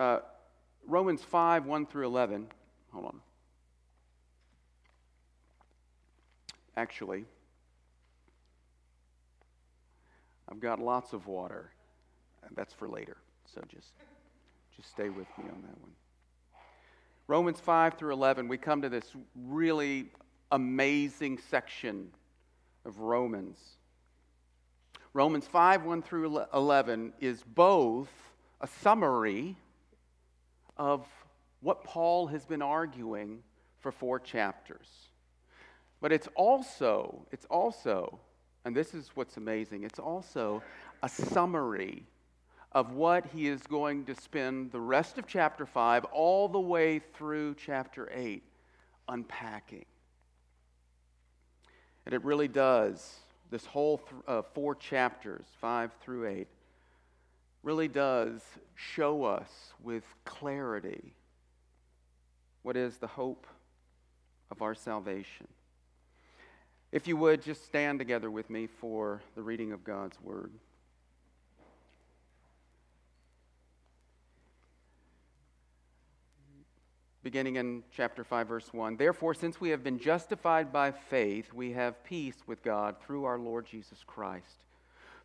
uh, Romans 5 1 through 11. Hold on. Actually, I've got lots of water. That's for later. So just, just stay with me on that one. Romans 5 through 11, we come to this really amazing section of Romans. Romans 5 1 through 11 is both a summary of what Paul has been arguing for four chapters. But it's also, it's also, and this is what's amazing, it's also a summary of what he is going to spend the rest of chapter 5 all the way through chapter 8 unpacking. And it really does, this whole th- uh, four chapters, 5 through 8, really does show us with clarity what is the hope of our salvation. If you would, just stand together with me for the reading of God's Word. beginning in chapter 5 verse 1 therefore since we have been justified by faith we have peace with god through our lord jesus christ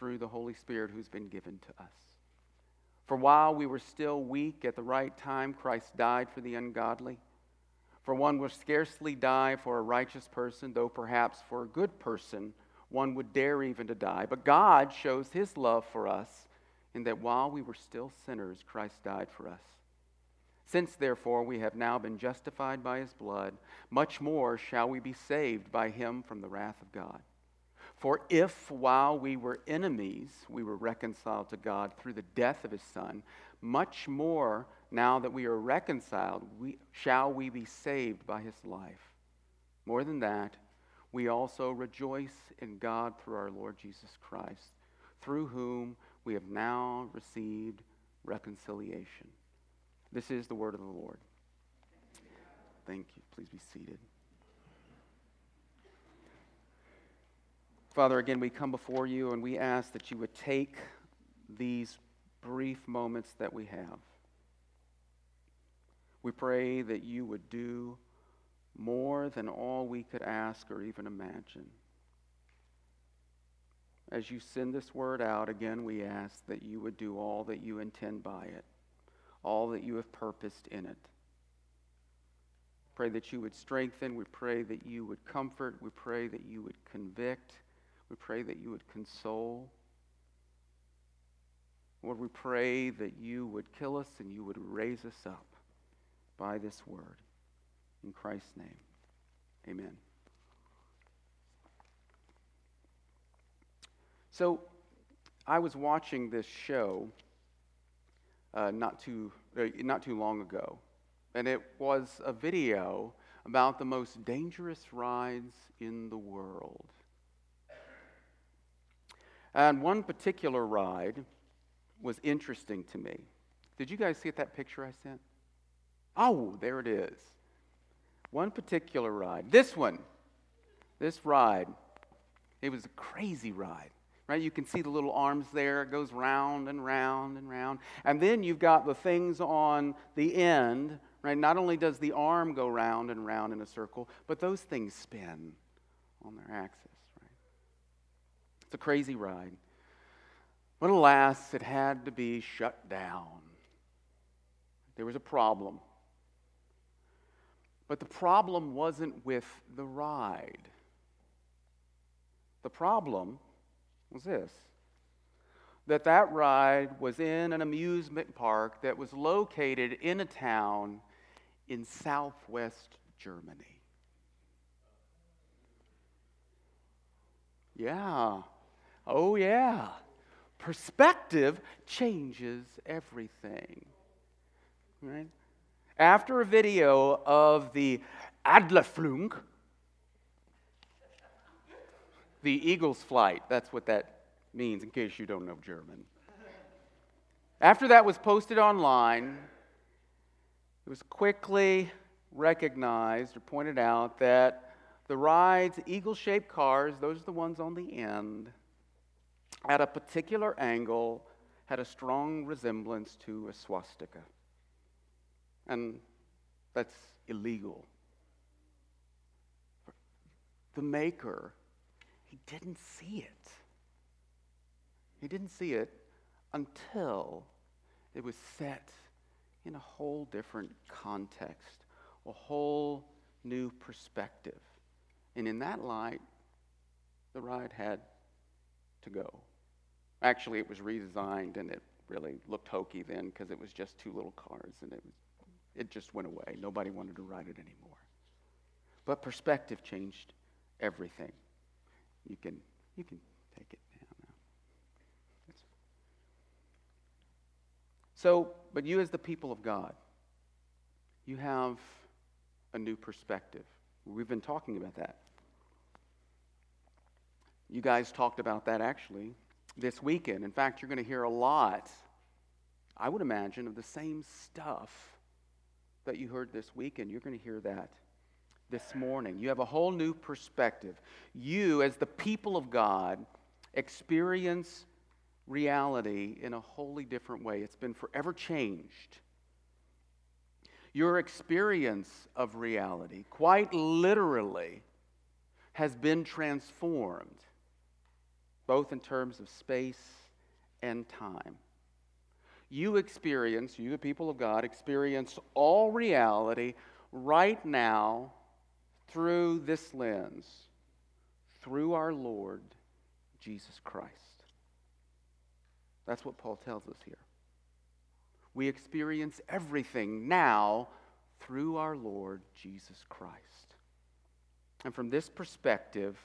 through the Holy Spirit who's been given to us. For while we were still weak at the right time, Christ died for the ungodly. For one would scarcely die for a righteous person, though perhaps for a good person one would dare even to die. But God shows his love for us in that while we were still sinners, Christ died for us. Since, therefore, we have now been justified by his blood, much more shall we be saved by him from the wrath of God. For if, while we were enemies, we were reconciled to God through the death of his Son, much more, now that we are reconciled, we, shall we be saved by his life. More than that, we also rejoice in God through our Lord Jesus Christ, through whom we have now received reconciliation. This is the word of the Lord. Thank you. Please be seated. Father, again, we come before you and we ask that you would take these brief moments that we have. We pray that you would do more than all we could ask or even imagine. As you send this word out, again, we ask that you would do all that you intend by it all that you have purposed in it. Pray that you would strengthen. We pray that you would comfort. We pray that you would convict. We pray that you would console. Lord, we pray that you would kill us and you would raise us up by this word. In Christ's name, amen. So, I was watching this show uh, not, too, uh, not too long ago. And it was a video about the most dangerous rides in the world. And one particular ride was interesting to me. Did you guys see that picture I sent? Oh, there it is. One particular ride. This one. This ride. It was a crazy ride right? You can see the little arms there. It goes round and round and round. And then you've got the things on the end, right? Not only does the arm go round and round in a circle, but those things spin on their axis? It's a crazy ride. But alas, it had to be shut down. There was a problem. But the problem wasn't with the ride. The problem was this that that ride was in an amusement park that was located in a town in southwest Germany. Yeah. Oh, yeah. Perspective changes everything. Right? after a video of the Adlerflug, the eagle's flight, that's what that means in case you don't know German. After that was posted online, it was quickly recognized or pointed out that the ride's eagle shaped cars, those are the ones on the end, at a particular angle had a strong resemblance to a swastika. And that's illegal. The maker, he didn't see it. He didn't see it until it was set in a whole different context, a whole new perspective. And in that light, the ride had to go. Actually, it was redesigned and it really looked hokey then because it was just two little cars and it, was, it just went away. Nobody wanted to ride it anymore. But perspective changed everything. You can, you can take it down now. So, but you as the people of God, you have a new perspective. We've been talking about that. You guys talked about that actually this weekend. In fact, you're going to hear a lot, I would imagine, of the same stuff that you heard this weekend. You're going to hear that this morning. You have a whole new perspective. You, as the people of God, experience reality in a wholly different way. It's been forever changed. Your experience of reality, quite literally, has been transformed both in terms of space and time. You experience, you, the people of God, experience all reality right now through this lens, through our Lord Jesus Christ. That's what Paul tells us here. We experience everything now through our Lord Jesus Christ. And from this perspective,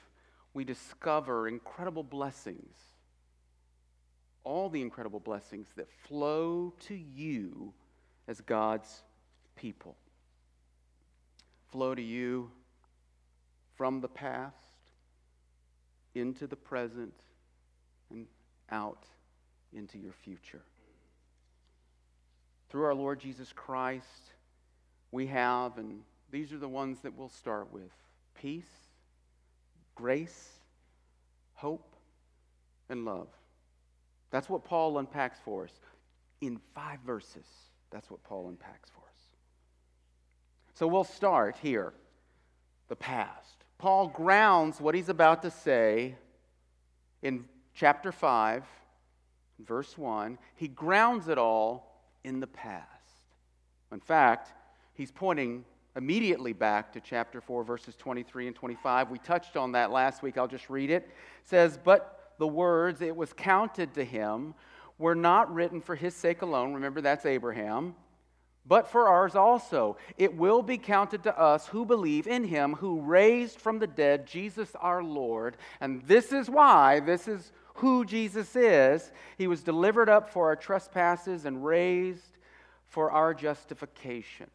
we discover incredible blessings, all the incredible blessings that flow to you as God's people. Flow to you from the past into the present and out into your future. Through our Lord Jesus Christ, we have, and these are the ones that we'll start with peace grace, hope, and love. That's what Paul unpacks for us in five verses. That's what Paul unpacks for us. So we'll start here the past. Paul grounds what he's about to say in chapter 5, verse 1. He grounds it all in the past. In fact, he's pointing immediately back to chapter 4, verses 23 and 25. We touched on that last week. I'll just read it. It says, But the words, it was counted to him, were not written for his sake alone. Remember, that's Abraham. But for ours also. It will be counted to us who believe in him who raised from the dead Jesus our Lord. And this is why, this is who Jesus is. He was delivered up for our trespasses and raised for our justification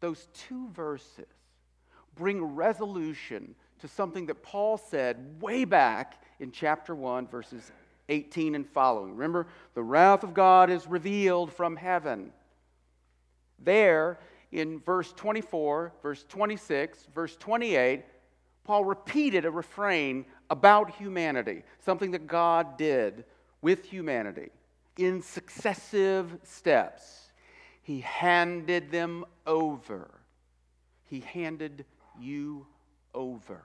those two verses bring resolution to something that Paul said way back in chapter 1, verses 18 and following. Remember, the wrath of God is revealed from heaven. There, in verse 24, verse 26, verse 28, Paul repeated a refrain about humanity, something that God did with humanity in successive steps. He handed them over. He handed you over.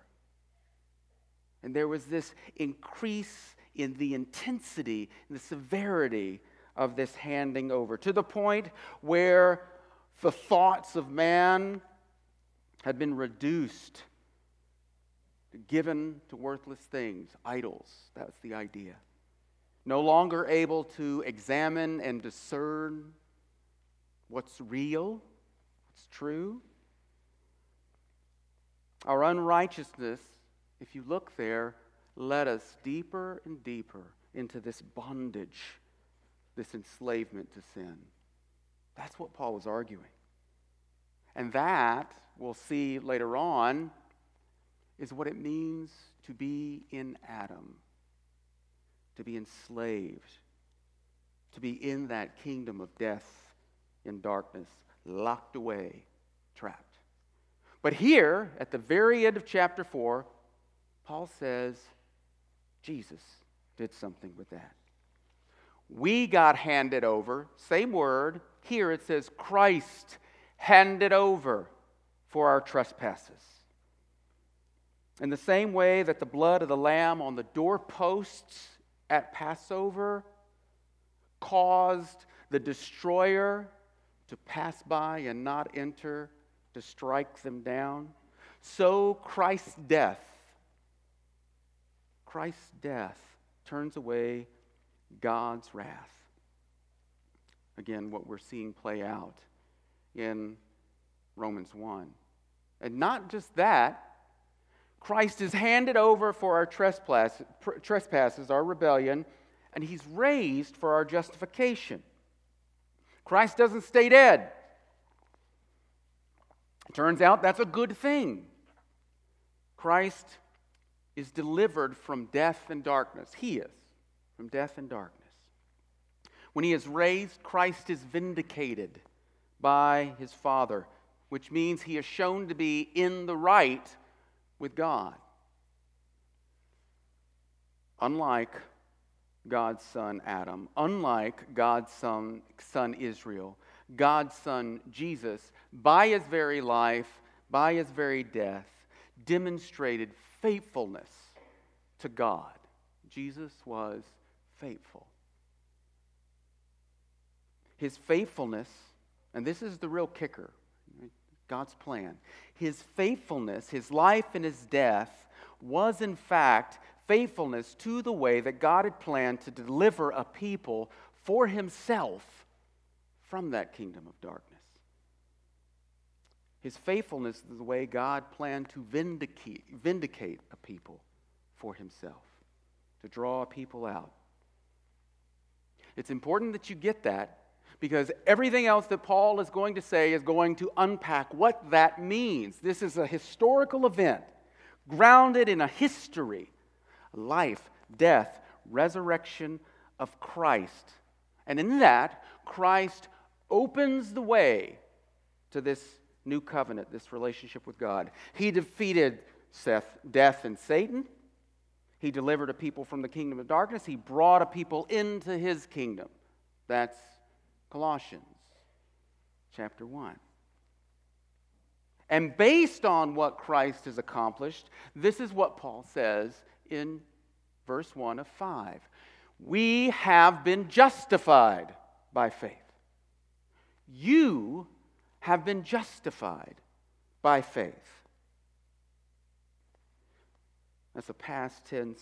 And there was this increase in the intensity, the severity of this handing over, to the point where the thoughts of man had been reduced, given to worthless things, idols. That's the idea. No longer able to examine and discern what's real, what's true. Our unrighteousness, if you look there, led us deeper and deeper into this bondage, this enslavement to sin. That's what Paul was arguing. And that, we'll see later on, is what it means to be in Adam, to be enslaved, to be in that kingdom of death and darkness, locked away, trapped. But here, at the very end of chapter 4, Paul says Jesus did something with that. We got handed over, same word. Here it says Christ handed over for our trespasses. In the same way that the blood of the Lamb on the doorposts at Passover caused the destroyer to pass by and not enter, to strike them down, so Christ's death, Christ's death turns away God's wrath. Again, what we're seeing play out in Romans 1. And not just that, Christ is handed over for our trespasses, our rebellion, and he's raised for our justification. Christ doesn't stay dead. It turns out that's a good thing. Christ is delivered from death and darkness. He is from death and darkness. When he is raised, Christ is vindicated by his Father, which means he is shown to be in the right with God. Unlike God's son Adam, unlike God's son, son Israel, God's son Jesus, by his very life, by his very death, demonstrated faithfulness to God. Jesus was faithful. His faithfulness, and this is the real kicker God's plan. His faithfulness, his life and his death, was in fact faithfulness to the way that God had planned to deliver a people for himself from that kingdom of darkness. His faithfulness is the way God planned to vindicate, vindicate a people for himself, to draw a people out. It's important that you get that because everything else that Paul is going to say is going to unpack what that means. This is a historical event grounded in a history life, death, resurrection of Christ. And in that, Christ opens the way to this new covenant, this relationship with God. He defeated Seth, death and Satan. He delivered a people from the kingdom of darkness. He brought a people into his kingdom. That's Colossians chapter 1. And based on what Christ has accomplished, this is what Paul says in verse 1 of 5. We have been justified by faith. You have been justified by faith. That's a past tense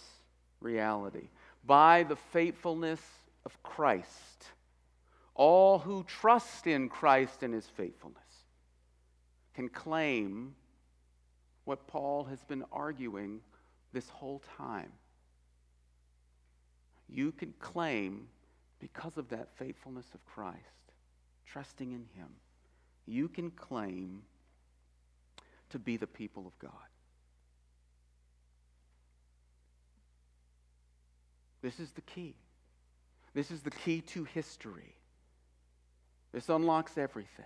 reality. By the faithfulness of Christ all who trust in Christ and his faithfulness can claim what Paul has been arguing this whole time. You can claim, because of that faithfulness of Christ, trusting in him, you can claim to be the people of God. This is the key. This is the key to history. This unlocks everything.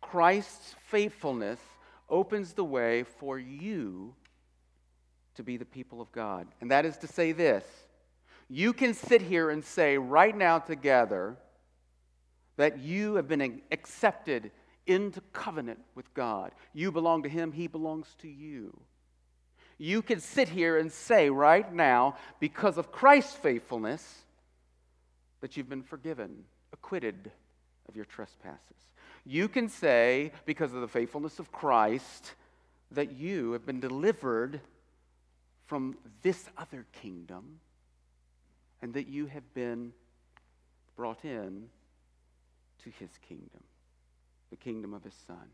Christ's faithfulness opens the way for you to be the people of God. And that is to say this you can sit here and say right now together that you have been accepted into covenant with God. You belong to Him, He belongs to you. You can sit here and say right now, because of Christ's faithfulness, that you've been forgiven, acquitted of your trespasses. You can say, because of the faithfulness of Christ, that you have been delivered from this other kingdom and that you have been brought in to his kingdom, the kingdom of his son.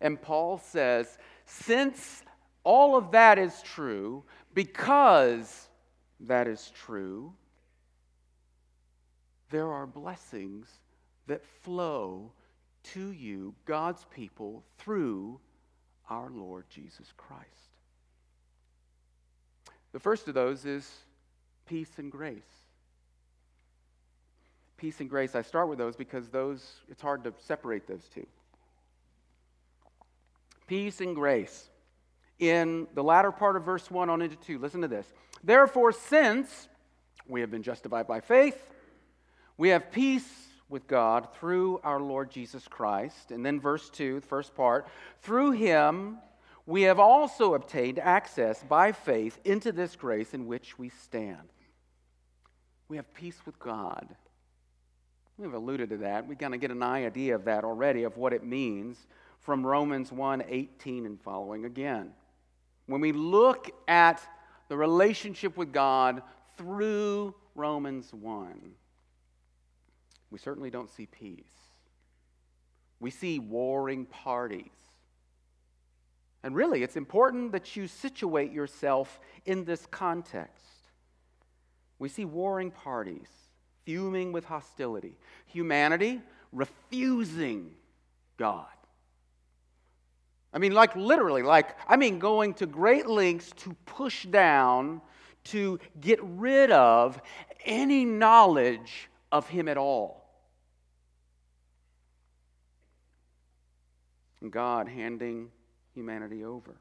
And Paul says, since all of that is true, because that is true, there are blessings that flow to you, God's people, through our Lord Jesus Christ. The first of those is peace and grace. Peace and grace, I start with those because those, it's hard to separate those two. Peace and grace. In the latter part of verse 1 on into 2, listen to this. Therefore, since we have been justified by faith, we have peace with God through our Lord Jesus Christ. And then verse 2, the first part, through him we have also obtained access by faith into this grace in which we stand. We have peace with God. We've alluded to that. We kind of get an idea of that already, of what it means from Romans 1 18 and following again. When we look at the relationship with God through Romans 1, we certainly don't see peace. We see warring parties. And really, it's important that you situate yourself in this context. We see warring parties, fuming with hostility, humanity refusing God. I mean, like literally, like, I mean, going to great lengths to push down, to get rid of any knowledge of Him at all. God handing humanity over.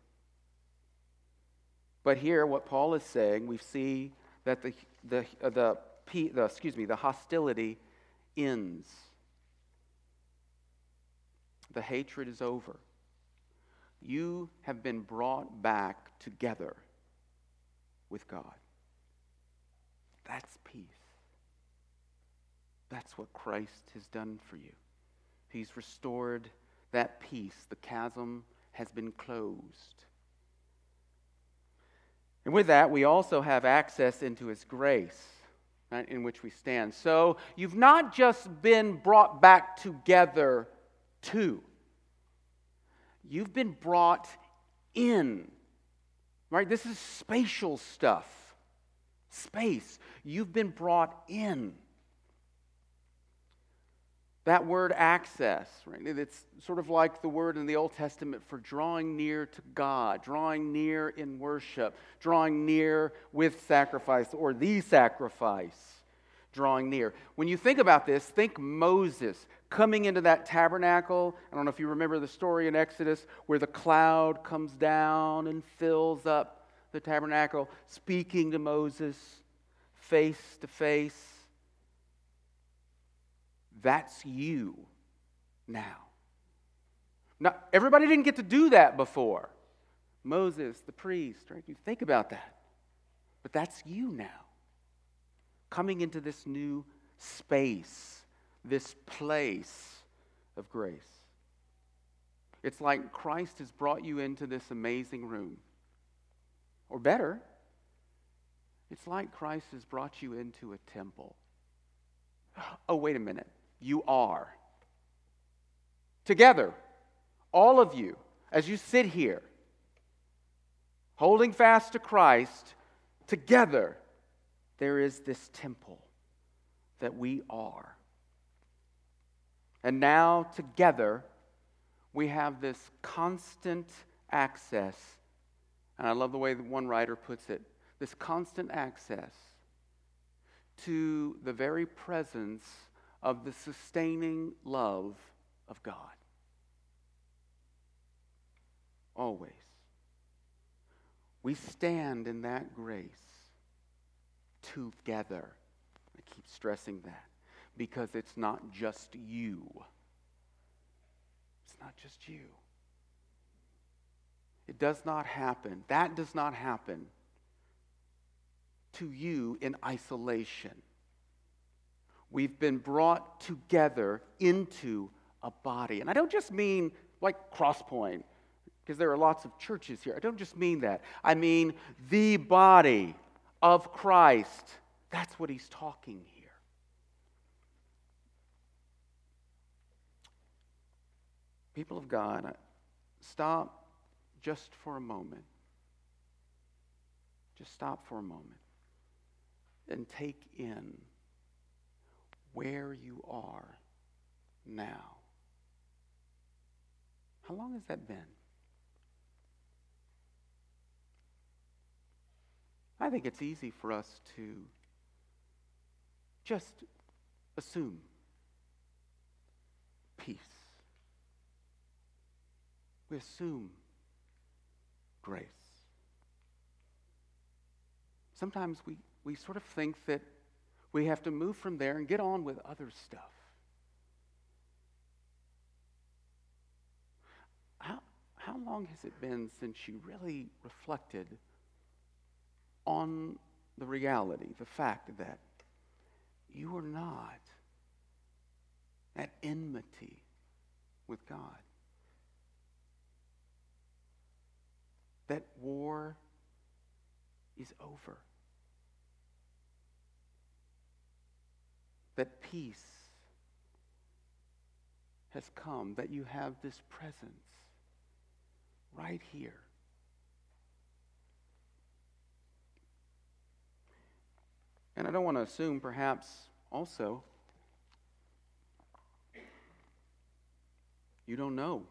But here, what Paul is saying, we see that the, the, uh, the, the, excuse me, the hostility ends. The hatred is over. You have been brought back together with God. That's peace. That's what Christ has done for you. He's restored that peace. The chasm has been closed. And with that, we also have access into His grace right, in which we stand. So you've not just been brought back together to, you've been brought in. Right? This is spatial stuff. Space. You've been brought in. That word access, right? It's sort of like the word in the Old Testament for drawing near to God, drawing near in worship, drawing near with sacrifice or the sacrifice, drawing near. When you think about this, think Moses coming into that tabernacle. I don't know if you remember the story in Exodus where the cloud comes down and fills up the tabernacle, speaking to Moses face to face that's you now. Now, everybody didn't get to do that before. Moses, the priest, right? You think about that. But that's you now. Coming into this new space, this place of grace. It's like Christ has brought you into this amazing room. Or better, it's like Christ has brought you into a temple. Oh, wait a minute you are. Together, all of you, as you sit here, holding fast to Christ, together, there is this temple that we are. And now, together, we have this constant access. And I love the way that one writer puts it this constant access to the very presence of the sustaining love of God. Always. We stand in that grace together. I keep stressing that because it's not just you. It's not just you. It does not happen. That does not happen to you in isolation. We've been brought together into a body. And I don't just mean like Crosspoint, because there are lots of churches here. I don't just mean that. I mean the body of Christ. That's what he's talking here. People of God, uh, stop just for a moment. Just stop for a moment and take in where you are now. How long has that been? I think it's easy for us to just assume peace. We assume grace. Sometimes we, we sort of think that we have to move from there and get on with other stuff. How, how long has it been since you really reflected on the reality, the fact that you are not at enmity with God? That war is over. That peace has come, that you have this presence right here. And I don't want to assume, perhaps, also, you don't know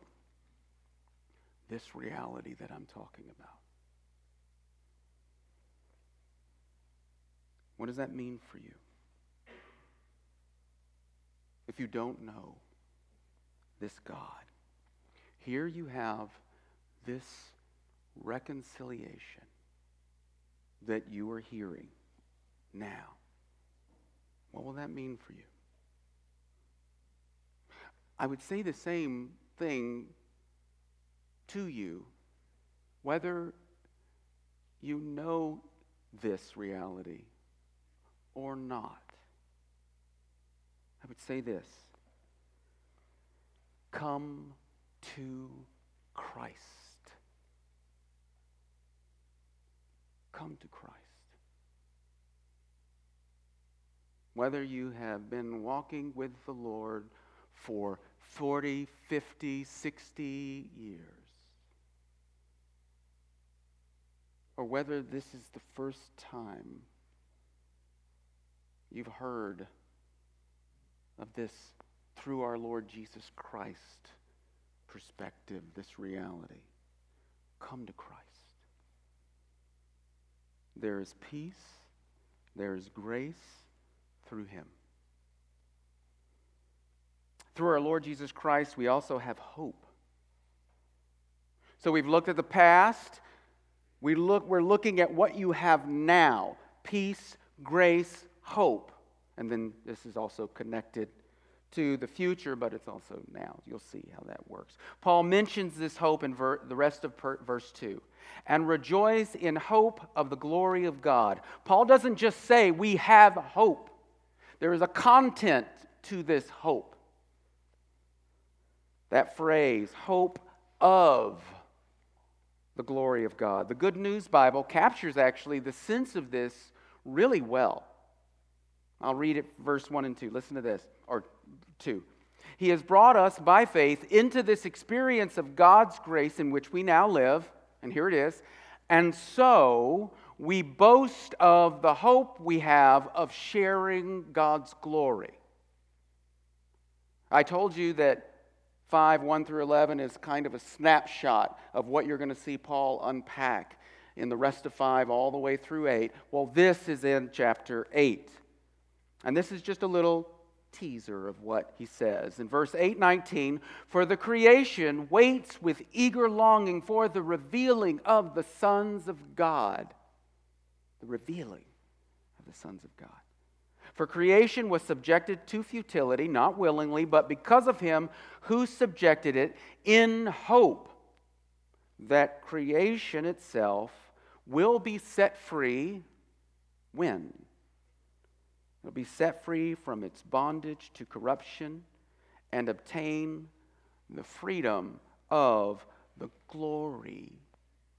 this reality that I'm talking about. What does that mean for you? If you don't know this God, here you have this reconciliation that you are hearing now. What will that mean for you? I would say the same thing to you, whether you know this reality or not. I would say this come to Christ. Come to Christ. Whether you have been walking with the Lord for 40, 50, 60 years, or whether this is the first time you've heard of this through our Lord Jesus Christ perspective, this reality. Come to Christ. There is peace, there is grace through him. Through our Lord Jesus Christ, we also have hope. So we've looked at the past. We look, we're looking at what you have now peace, grace, hope. And then this is also connected to the future, but it's also now. You'll see how that works. Paul mentions this hope in ver- the rest of per- verse 2 and rejoice in hope of the glory of God. Paul doesn't just say we have hope, there is a content to this hope. That phrase, hope of the glory of God. The Good News Bible captures actually the sense of this really well. I'll read it, verse 1 and 2. Listen to this, or 2. He has brought us by faith into this experience of God's grace in which we now live, and here it is. And so we boast of the hope we have of sharing God's glory. I told you that 5, 1 through 11 is kind of a snapshot of what you're going to see Paul unpack in the rest of 5 all the way through 8. Well, this is in chapter 8. And this is just a little teaser of what he says. In verse 819, for the creation waits with eager longing for the revealing of the sons of God. The revealing of the sons of God. For creation was subjected to futility, not willingly, but because of him who subjected it, in hope that creation itself will be set free when? It'll be set free from its bondage to corruption and obtain the freedom of the glory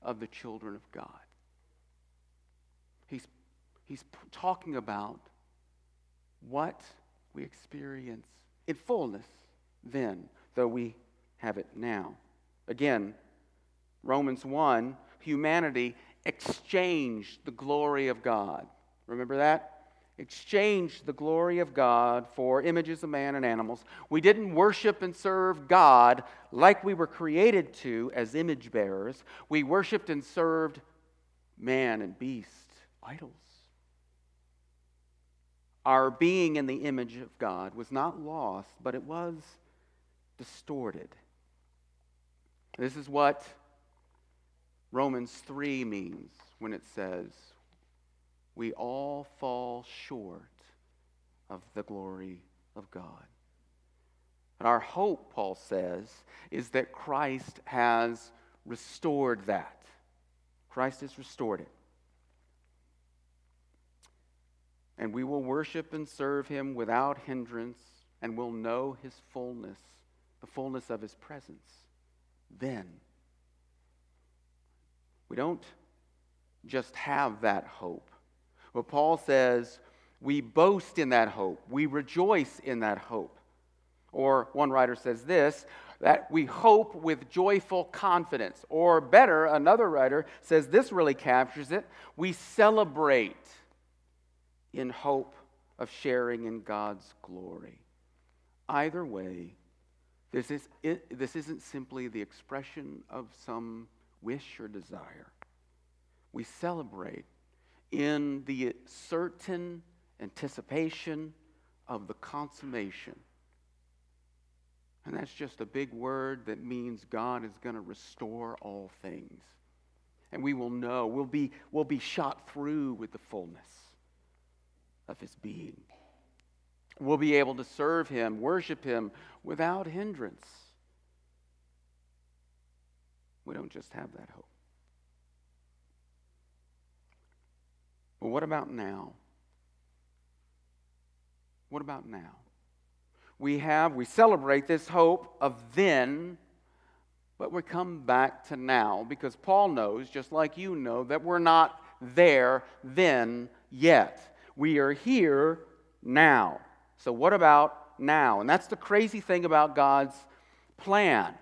of the children of God. He's, he's talking about what we experience in fullness then, though we have it now. Again, Romans 1 humanity exchanged the glory of God. Remember that? Exchanged the glory of God for images of man and animals. We didn't worship and serve God like we were created to as image bearers. We worshiped and served man and beast, idols. Our being in the image of God was not lost, but it was distorted. This is what Romans 3 means when it says, we all fall short of the glory of God. And our hope, Paul says, is that Christ has restored that. Christ has restored it. And we will worship and serve him without hindrance and will know his fullness, the fullness of his presence. Then. We don't just have that hope. But Paul says, we boast in that hope, we rejoice in that hope. Or one writer says this that we hope with joyful confidence. Or better, another writer says this really captures it we celebrate in hope of sharing in God's glory. Either way, this, is, it, this isn't simply the expression of some wish or desire. We celebrate in the certain anticipation of the consummation. And that's just a big word that means God is going to restore all things. And we will know, we'll be, we'll be shot through with the fullness of His being. We'll be able to serve Him, worship Him without hindrance. We don't just have that hope. But what about now? What about now? We have, we celebrate this hope of then, but we come back to now because Paul knows, just like you know, that we're not there then yet. We are here now. So, what about now? And that's the crazy thing about God's plan.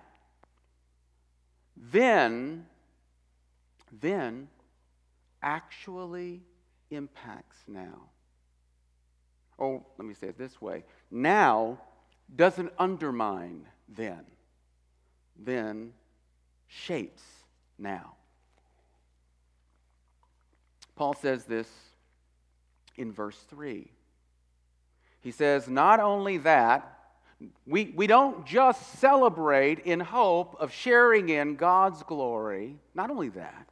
Then, then actually impacts now. Oh, let me say it this way now doesn't undermine then, then shapes now. Paul says this in verse 3. He says, Not only that, we, we don't just celebrate in hope of sharing in God's glory. Not only that,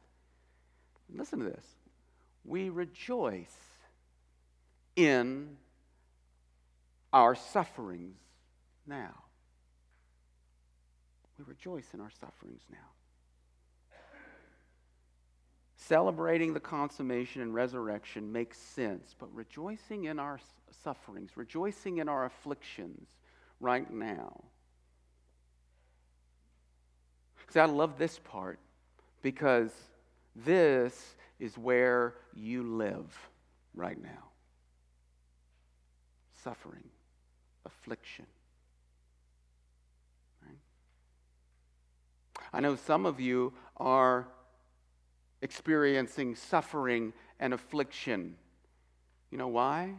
listen to this we rejoice in our sufferings now. We rejoice in our sufferings now. Celebrating the consummation and resurrection makes sense, but rejoicing in our sufferings, rejoicing in our afflictions right now. See, I love this part because this is where you live right now suffering, affliction. Right? I know some of you are experiencing suffering and affliction. You know why?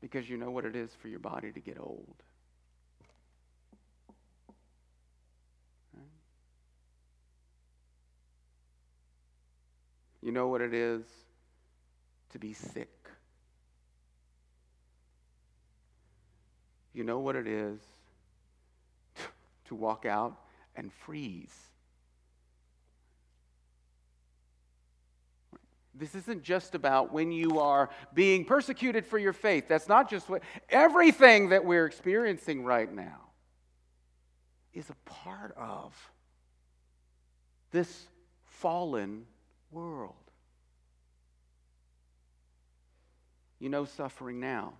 Because you know what it is for your body to get old. You know what it is to be sick. You know what it is to walk out and freeze. This isn't just about when you are being persecuted for your faith. That's not just what everything that we're experiencing right now is a part of this fallen world. You know suffering now.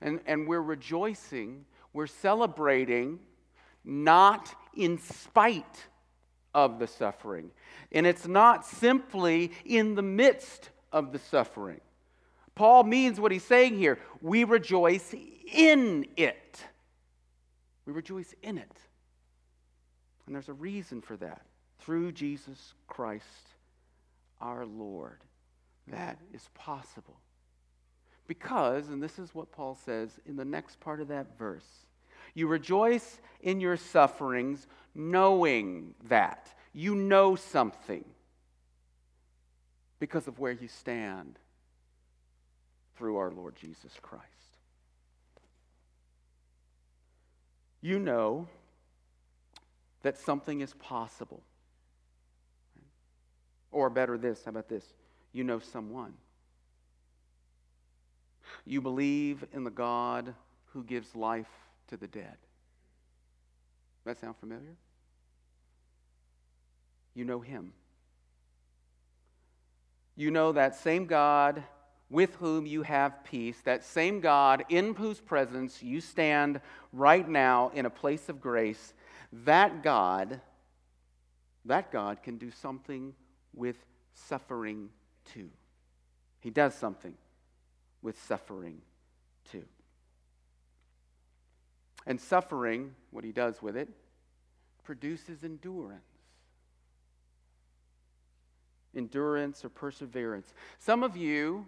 And, and we're rejoicing, we're celebrating, not in spite of the suffering. And it's not simply in the midst of the suffering. Paul means what he's saying here. We rejoice in it. We rejoice in it. And there's a reason for that through Jesus Christ our Lord. That is possible. Because, and this is what Paul says in the next part of that verse, you rejoice in your sufferings, knowing that. You know something because of where you stand through our Lord Jesus Christ. You know that something is possible. Or better, this how about this? You know someone. You believe in the God who gives life to the dead. That sound familiar? You know him. You know that same God with whom you have peace, that same God in whose presence you stand right now in a place of grace, that God, that God can do something with suffering too. He does something with suffering too. And suffering, what he does with it, produces endurance. Endurance or perseverance. Some of you,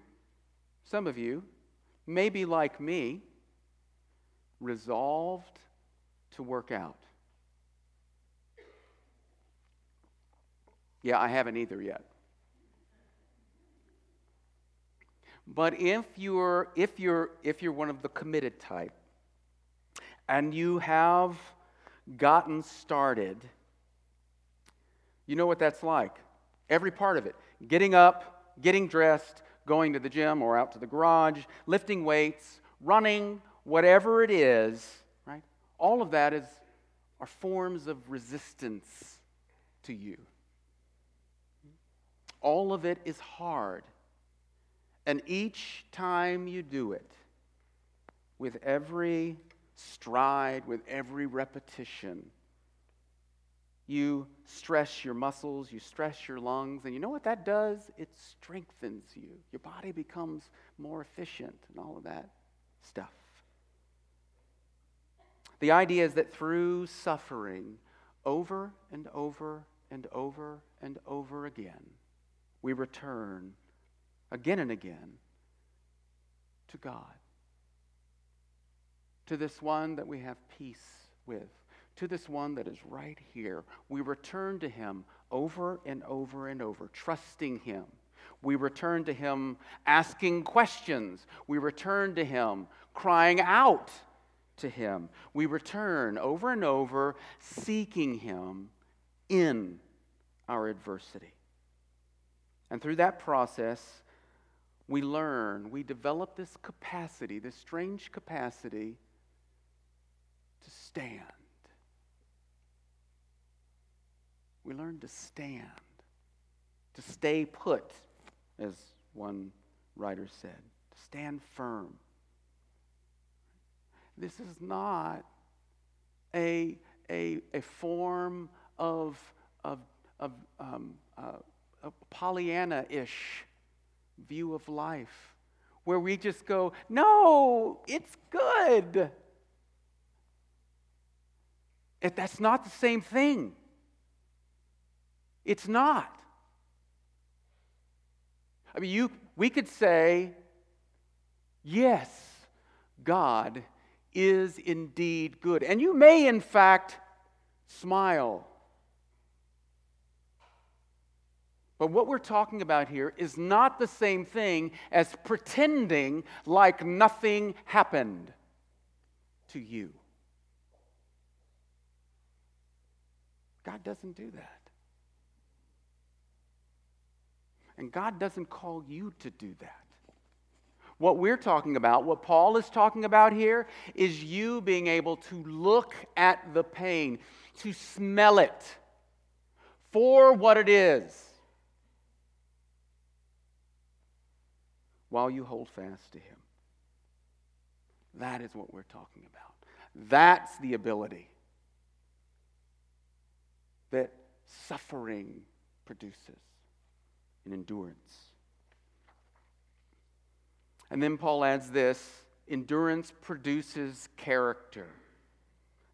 some of you may be like me, resolved to work out. Yeah, I haven't either yet. But if you're, if you're, if you're one of the committed type and you have gotten started, you know what that's like. Every part of it getting up, getting dressed, going to the gym or out to the garage, lifting weights, running, whatever it is, right? All of that is, are forms of resistance to you. All of it is hard. And each time you do it, with every stride, with every repetition, you stress your muscles, you stress your lungs, and you know what that does? It strengthens you. Your body becomes more efficient and all of that stuff. The idea is that through suffering, over and over and over and over again, we return again and again to God, to this one that we have peace with, to this one that is right here. We return to Him over and over and over, trusting Him. We return to Him asking questions. We return to Him crying out to Him. We return over and over seeking Him in our adversity. And through that process, we learn, we develop this capacity, this strange capacity to stand. We learn to stand, to stay put, as one writer said, to stand firm. This is not a, a, a form of, of, of um, uh, Pollyanna ish view of life where we just go, no, it's good. If that's not the same thing. It's not. I mean, you, we could say, yes, God is indeed good. And you may, in fact, smile But what we're talking about here is not the same thing as pretending like nothing happened to you. God doesn't do that. And God doesn't call you to do that. What we're talking about, what Paul is talking about here, is you being able to look at the pain, to smell it for what it is while you hold fast to Him. That is what we're talking about. That's the ability that suffering produces in endurance. And then Paul adds this endurance produces character.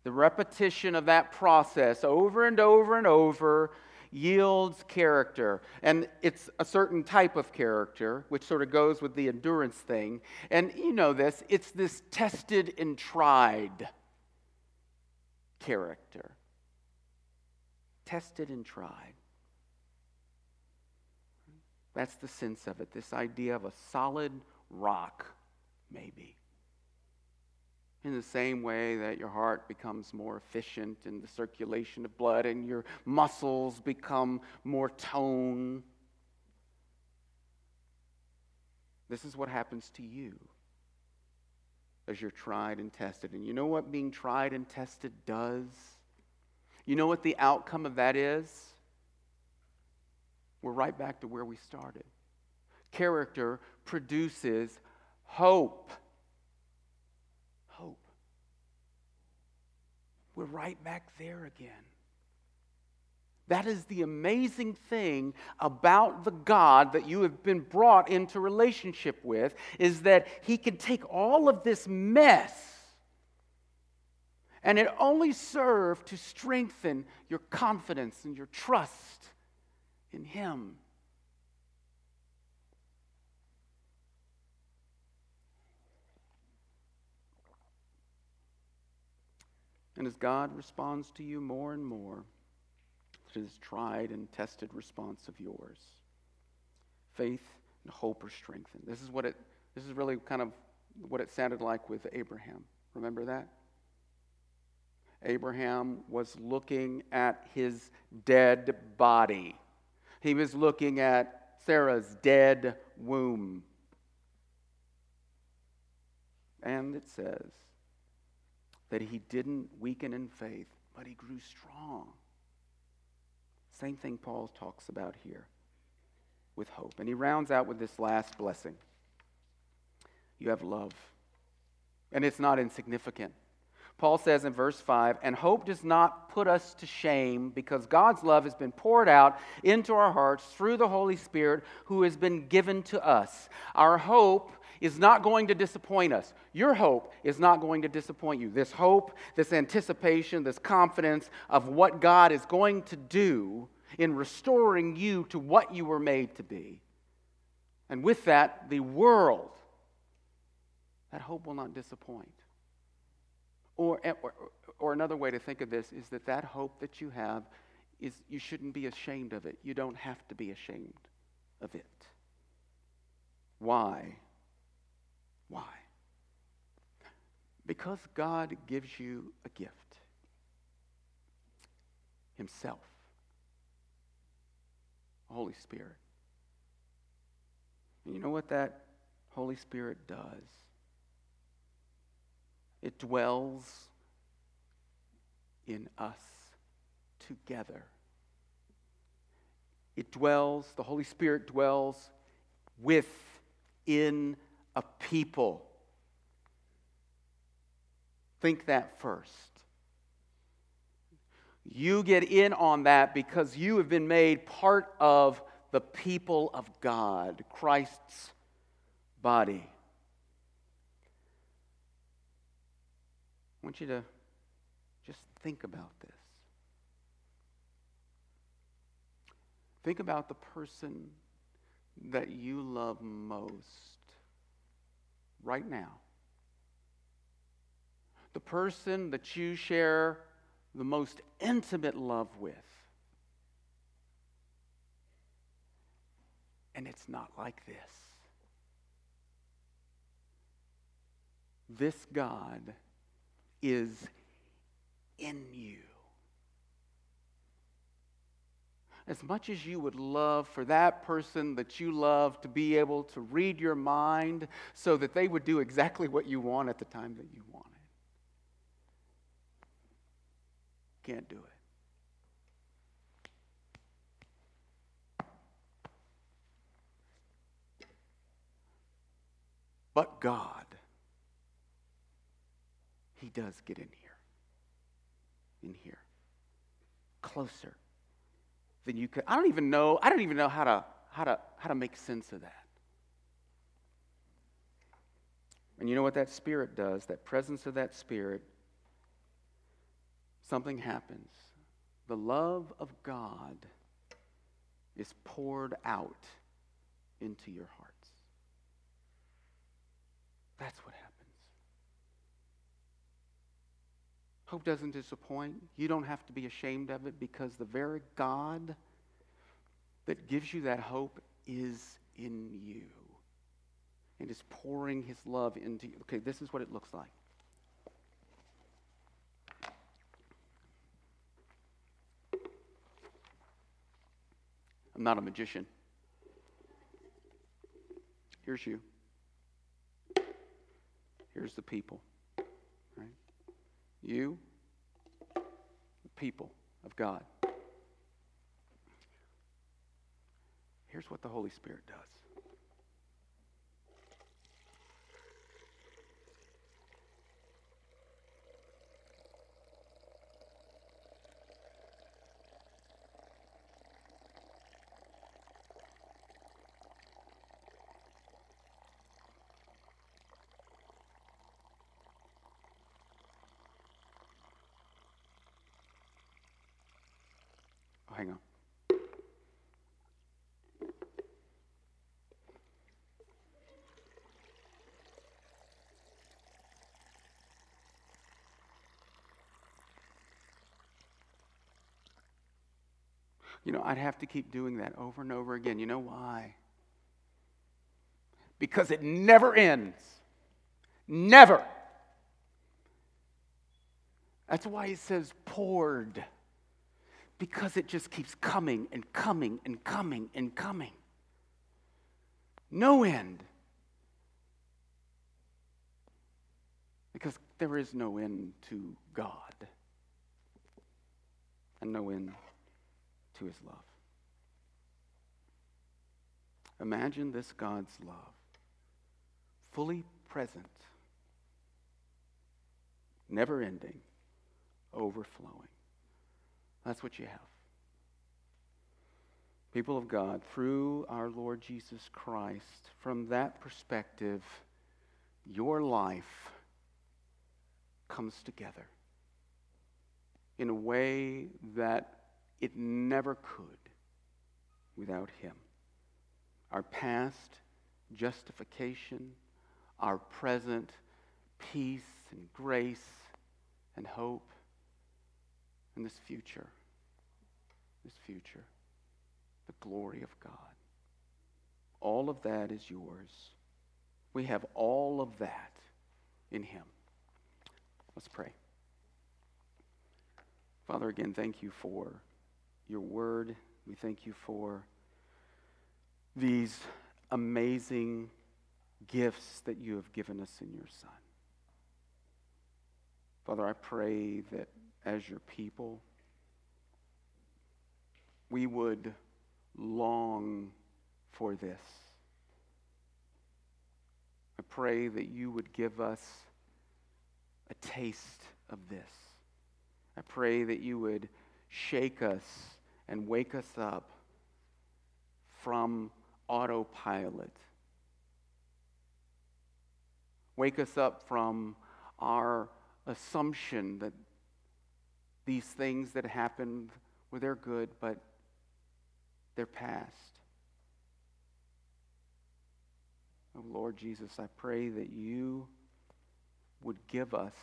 The repetition of that process over and over and over yields character. And it's a certain type of character, which sort of goes with the endurance thing. And you know this it's this tested and tried character. Tested and tried. That's the sense of it, this idea of a solid rock, maybe. In the same way that your heart becomes more efficient in the circulation of blood and your muscles become more tone. This is what happens to you as you're tried and tested. And you know what being tried and tested does? You know what the outcome of that is? We're right back to where we started. Character produces. Hope. We're right back there again. That is the amazing thing about the God that you have been brought into relationship with is that he can take all of this mess and it only served to strengthen your confidence and your trust in him. And as God responds to you more and more to this tried and tested response of yours, faith and hope are strengthened. This is what it this is really kind of what it sounded like with Abraham. Remember that? Abraham was looking at his dead body. He was looking at Sarah's dead womb. And it says, that he didn't weaken in faith, but he grew strong. Same thing Paul talks about here with hope. And he rounds out with this last blessing you have love. And it's not insignificant. Paul says in verse 5 And hope does not put us to shame because God's love has been poured out into our hearts through the Holy Spirit who has been given to us. Our hope is not going to disappoint us. Your hope is not going to disappoint you. This hope, this anticipation, this confidence of what God is going to do in restoring you to what you were made to be. And with that, the world, that hope will not disappoint. Or, eh, or, or another way to think of this is that that hope that you have is you shouldn't be ashamed of it. You don't have to be ashamed of it. Why? Why? Because God gives you a gift Himself, Holy Spirit. And you know what that Holy Spirit does? It dwells in us together. It dwells, the Holy Spirit dwells within a people. Think that first. You get in on that because you have been made part of the people of God, Christ's body. I want you to just think about this. Think about the person that you love most right now. The person that you share the most intimate love with. And it's not like this. This God is in you. As much as you would love for that person that you love to be able to read your mind so that they would do exactly what you want at the time that you want it. Can't do it. But God, He does get in here. In here. Closer than you could. I don't even know, I don't even know how to, how to, how to make sense of that. And you know what that spirit does? That presence of that spirit, something happens. The love of God is poured out into your hearts. That's what happens. Hope doesn't disappoint. You don't have to be ashamed of it because the very God that gives you that hope is in you and is pouring his love into you. Okay, this is what it looks like. I'm not a magician. Here's you. Here's the people. You, the people of God. Here's what the Holy Spirit does. Oh, hang on. You know, I'd have to keep doing that over and over again. You know why? Because it never ends. Never. That's why he says poured. Because it just keeps coming and coming and coming and coming. No end. Because there is no end to God and no end to his love. Imagine this God's love, fully present, never ending, overflowing. That's what you have. People of God, through our Lord Jesus Christ, from that perspective, your life comes together in a way that it never could without Him. Our past justification, our present peace and grace and hope, and this future, this future, the glory of God. All of that is yours. We have all of that in Him. Let's pray. Father, again, thank you for your word. We thank you for these amazing gifts that you have given us in your Son. Father, I pray that as your people, we would long for this. I pray that you would give us a taste of this. I pray that you would shake us and wake us up from autopilot. Wake us up from our assumption that these things that happened were they're good, but they're past. Oh, Lord Jesus, I pray that you would give us,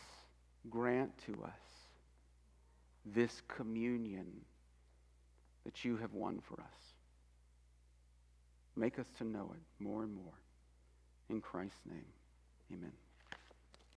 grant to us this communion that you have won for us. Make us to know it more and more. In Christ's name, amen.